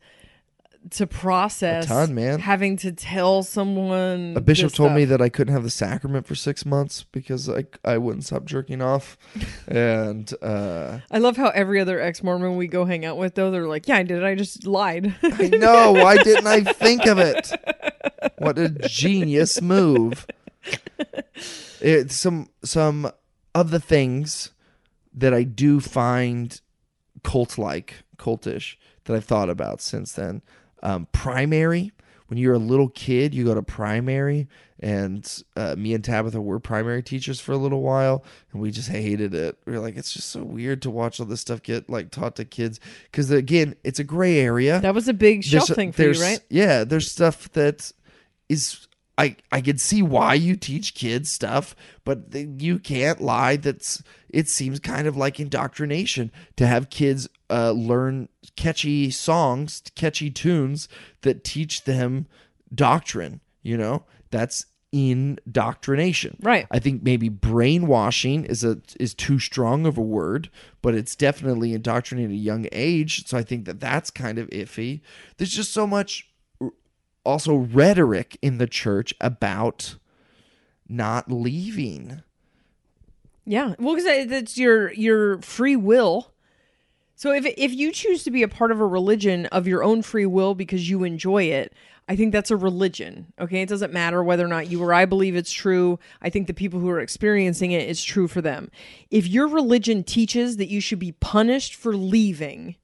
to process. A ton, man. Having to tell someone. A bishop told me that I couldn't have the sacrament for six months because I I wouldn't stop jerking off, and uh, I love how every other ex Mormon we go hang out with, though, they're like, "Yeah, I did. it. I just lied." I know why didn't I think of it? What a genius move! It, some some of the things that I do find cult like, cultish that I've thought about since then. Um, primary, when you're a little kid, you go to primary, and uh, me and Tabitha were primary teachers for a little while, and we just hated it. We are like, it's just so weird to watch all this stuff get like taught to kids because again, it's a gray area. That was a big shelf thing for you, right? Yeah, there's stuff that is I I can see why you teach kids stuff, but you can't lie. That's it seems kind of like indoctrination to have kids uh, learn catchy songs, catchy tunes that teach them doctrine. You know, that's indoctrination. Right. I think maybe brainwashing is a is too strong of a word, but it's definitely indoctrinating at a young age. So I think that that's kind of iffy. There's just so much also rhetoric in the church about not leaving. Yeah, well, because it's your your free will. So if if you choose to be a part of a religion of your own free will because you enjoy it, I think that's a religion. Okay, it doesn't matter whether or not you or I believe it's true. I think the people who are experiencing it, it's true for them. If your religion teaches that you should be punished for leaving,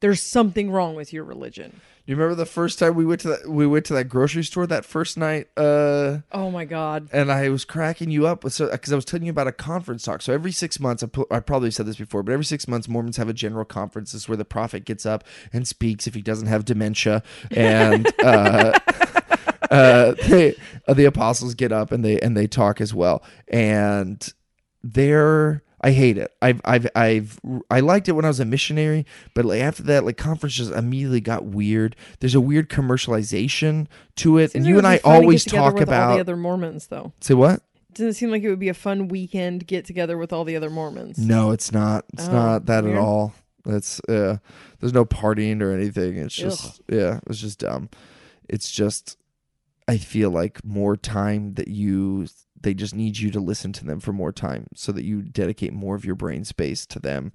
there's something wrong with your religion. You remember the first time we went to that we went to that grocery store that first night uh Oh my god. and I was cracking you up with so because I was telling you about a conference talk. So every six months, I, pu- I probably said this before, but every six months, Mormons have a general conference. This is where the prophet gets up and speaks if he doesn't have dementia, and uh, uh, they, uh, the apostles get up and they and they talk as well. And they're I hate it. I've I've I've I liked it when I was a missionary, but like after that, like conference just immediately got weird. There's a weird commercialization to it, and Seems you like and I always talk with all about the other Mormons, though. say what. Doesn't it seem like it would be a fun weekend get together with all the other Mormons? No, it's not. It's Oh, not that weird. at all. It's uh there's no partying or anything. It's just yeah, it's just dumb. It's just I feel like more time that you they just need you to listen to them for more time so that you dedicate more of your brain space to them.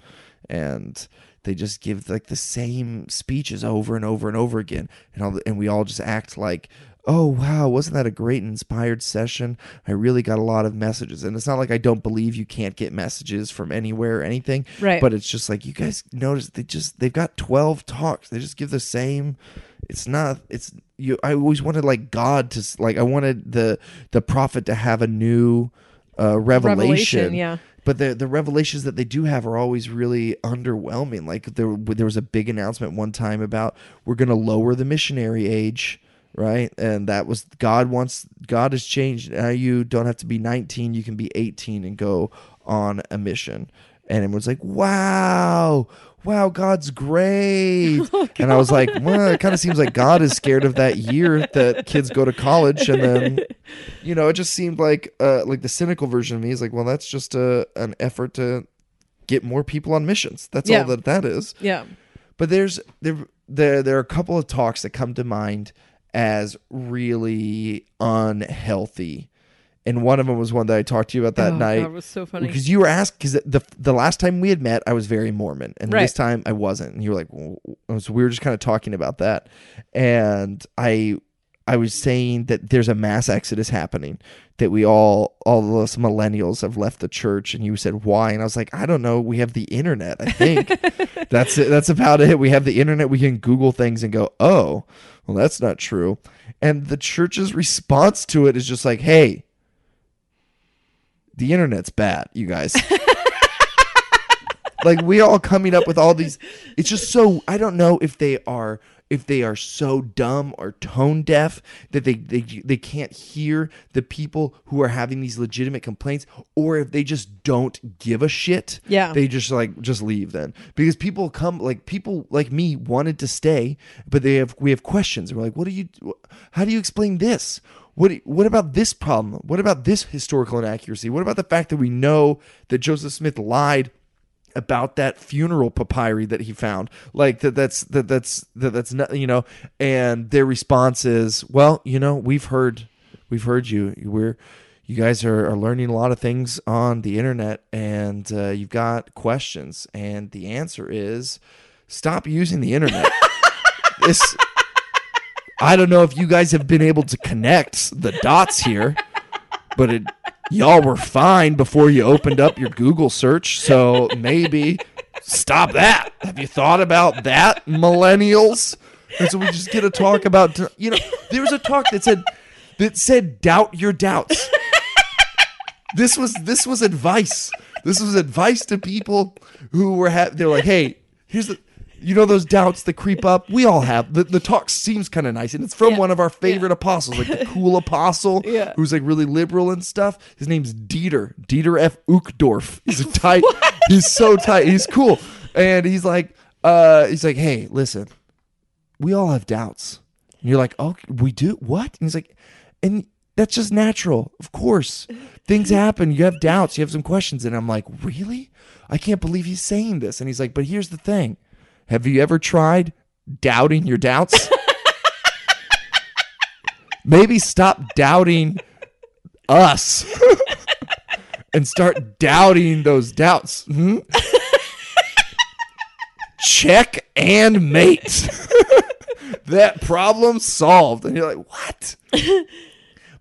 And they just give like the same speeches over and over and over again. And all the, and we all just act like oh wow wasn't that a great inspired session? I really got a lot of messages. And it's not like i don't believe you can't get messages from anywhere or anything Right. but it's just like you guys notice they just they've got 12 talks. They just give the same it's not it's you i always wanted like god to like i wanted the the prophet to have a new uh revelation, Revelation, yeah. but the the revelations that they do have are always really underwhelming. Like there there was a big announcement one time about we're going to lower the missionary age right? And that was god wants god has changed. Now you don't have to be 19 you can be 18 and go on a mission. And everyone's like wow wow god's great. And i was like well it kind of seems like god is scared of that year that kids go to college. And then you know it just seemed like uh like the cynical version of me is like well that's just a an effort to get more people on missions. That's Yeah. all that that is. Yeah. but there's there there there are a couple of talks that come to mind as really unhealthy and one of them was one that I talked to you about that oh, night. it was so funny. because you were asked because the the last time we had met I was very Mormon and Right. this time I wasn't. And you were like well, so we were just kind of talking about that. And I I was saying that there's a mass exodus happening that we all all of us millennials have left the church and you said why? And I was like I don't know. We have the internet I think. That's it. That's about it. We have the internet. We can google things and go oh well that's not true. And the church's response to it is just like hey the internet's bad, you guys. like we all coming up with all these it's just so I don't know if they are if they are so dumb or tone deaf that they, they they can't hear the people who are having these legitimate complaints or if they just don't give a shit Yeah. they just like just leave then because people come like people like me wanted to stay but they have we have questions we're like what do you how do you explain this what what about this problem? What about this historical inaccuracy? What about the fact that we know that joseph smith lied about that funeral papyri that he found? Like that that's that that's that that's not you know and their response is well you know we've heard we've heard you. We're you guys are, are learning a lot of things on the internet and uh, you've got questions. And the answer is stop using the internet. This i don't know if you guys have been able to connect the dots here but it y'all were fine before you opened up your Google search, so maybe stop that. Have you thought about that, millennials? and so we just get a talk about you know there was a talk that said that said doubt your doubts. this was this was advice. This was advice to people who were ha- they're like, hey, here's the you know those doubts that creep up. We all have the the talk seems kind of nice, and it's from Yeah. one of our favorite apostles, like the cool apostle, Yeah. who's like really liberal and stuff. His name's Dieter Dieter F. Uchtdorf. He's a tight. he's so tight. He's cool, and he's like, uh, he's like, hey, listen, we all have doubts. And you're like, oh, we do what? And he's like, and that's just natural. Of course, things happen. You have doubts. You have some questions, and I'm like, really? I can't believe he's saying this. And he's like, but here's the thing. Have you ever tried doubting your doubts? Maybe stop doubting us and start doubting those doubts. Hmm? Check and mate. that problem solved. And you're like, what?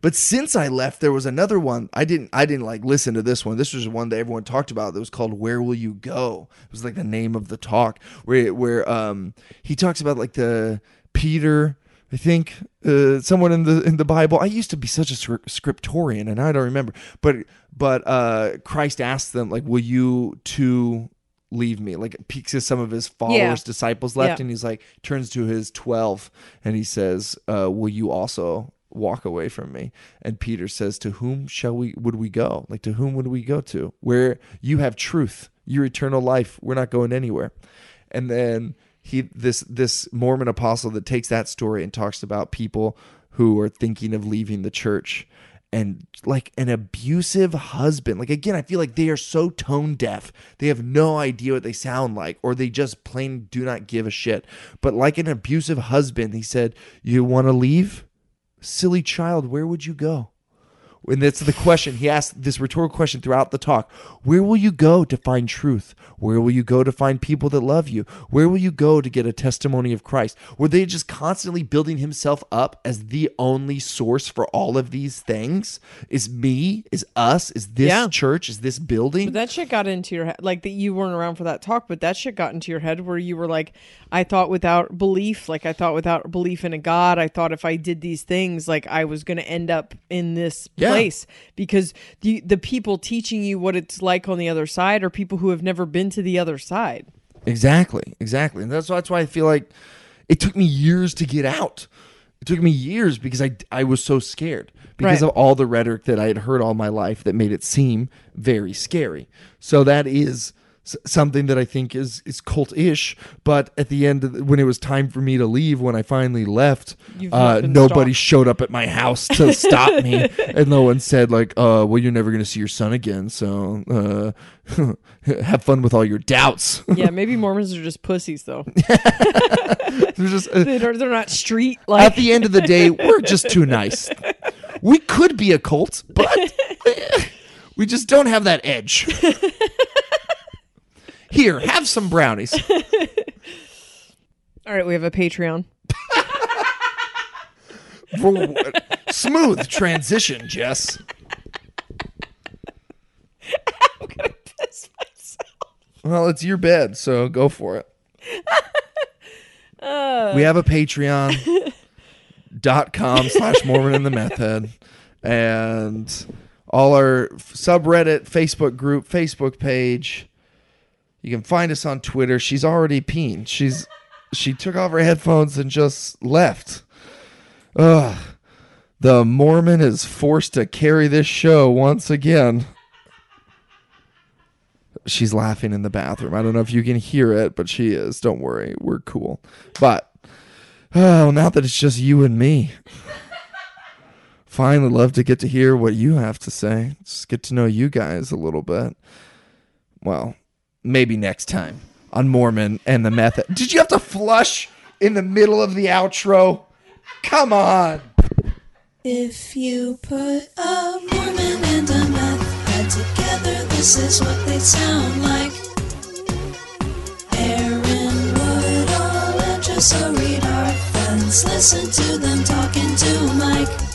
But since I left, there was another one. I didn't. I didn't like listen to this one. This was one that everyone talked about. That was called "Where Will You Go." It was like the name of the talk, where where um he talks about like the Peter. I think uh, someone in the in the Bible. I used to be such a scri- scriptorian, and I don't remember. But but uh, Christ asked them like, "Will you two leave me?" Like because some of his followers, Yeah. disciples left, Yeah. and he's like turns to his twelve, and he says, uh, "Will you also walk away from me?" And Peter says, "To whom shall we would we go? Like to whom would we go to? Where you have truth, your eternal life. We're not going anywhere." And then he this this Mormon apostle that takes that story and talks about people who are thinking of leaving the church and like an abusive husband. Like again, I feel like they are so tone deaf. They have no idea what they sound like or they just plain do not give a shit. But like an abusive husband, he said, "You want to leave? Silly child, where would you go?" And that's the question. He asked this rhetorical question throughout the talk. Where will you go to find truth? Where will you go to find people that love you? Where will you go to get a testimony of Christ? Were they just constantly building himself up as the only source for all of these things? Is me? Is us? Is this Yeah. church? Is this building? But that shit got into your head, like that you weren't around for that talk, but that shit got into your head where you were like, I thought without belief, like I thought without belief in a God, I thought if I did these things, like I was going to end up in this Yeah. Place because the the people teaching you what it's like on the other side are people who have never been to the other side. Exactly, exactly, and that's that's why I feel like it took me years to get out. It took me years because I I was so scared because Right. of all the rhetoric that I had heard all my life that made it seem very scary. So that is something that I think is is cult-ish. But at the end, of the, when it was time for me to leave, when I finally left, uh, nobody stalked. showed up at my house to stop me, and no one said like, "Uh, well, you're never gonna see your son again, so uh, have fun with all your doubts." Yeah, maybe Mormons are just pussies though. There's just uh, they're, they're not street like. at the end of the day, we're just too nice. We could be a cult, but we just don't have that edge. Here, have some brownies. All right, we have a Patreon. Smooth transition, Jess. Well, it's your bed, so go for it. Uh. we have a Patreon dot com slash Mormon in the Meth Head, and all our subreddit, Facebook group, Facebook page. You can find us on Twitter. She's already peen. She's she took off her headphones and just left. Ugh. The Mormon is forced to carry this show once again. She's laughing in the bathroom. I don't know if you can hear it, but she is. Don't worry. We're cool. But oh, now that it's just you and me. Finally love to get to hear what you have to say. Just get to know you guys a little bit. Well, maybe next time on Mormon and the Meth Head. Did you have to flush in the middle of the outro? Come on. If you put a Mormon and a meth head together, this is what they sound like. Aaron Woodall and Reed are friends. Listen to them talking to Mike.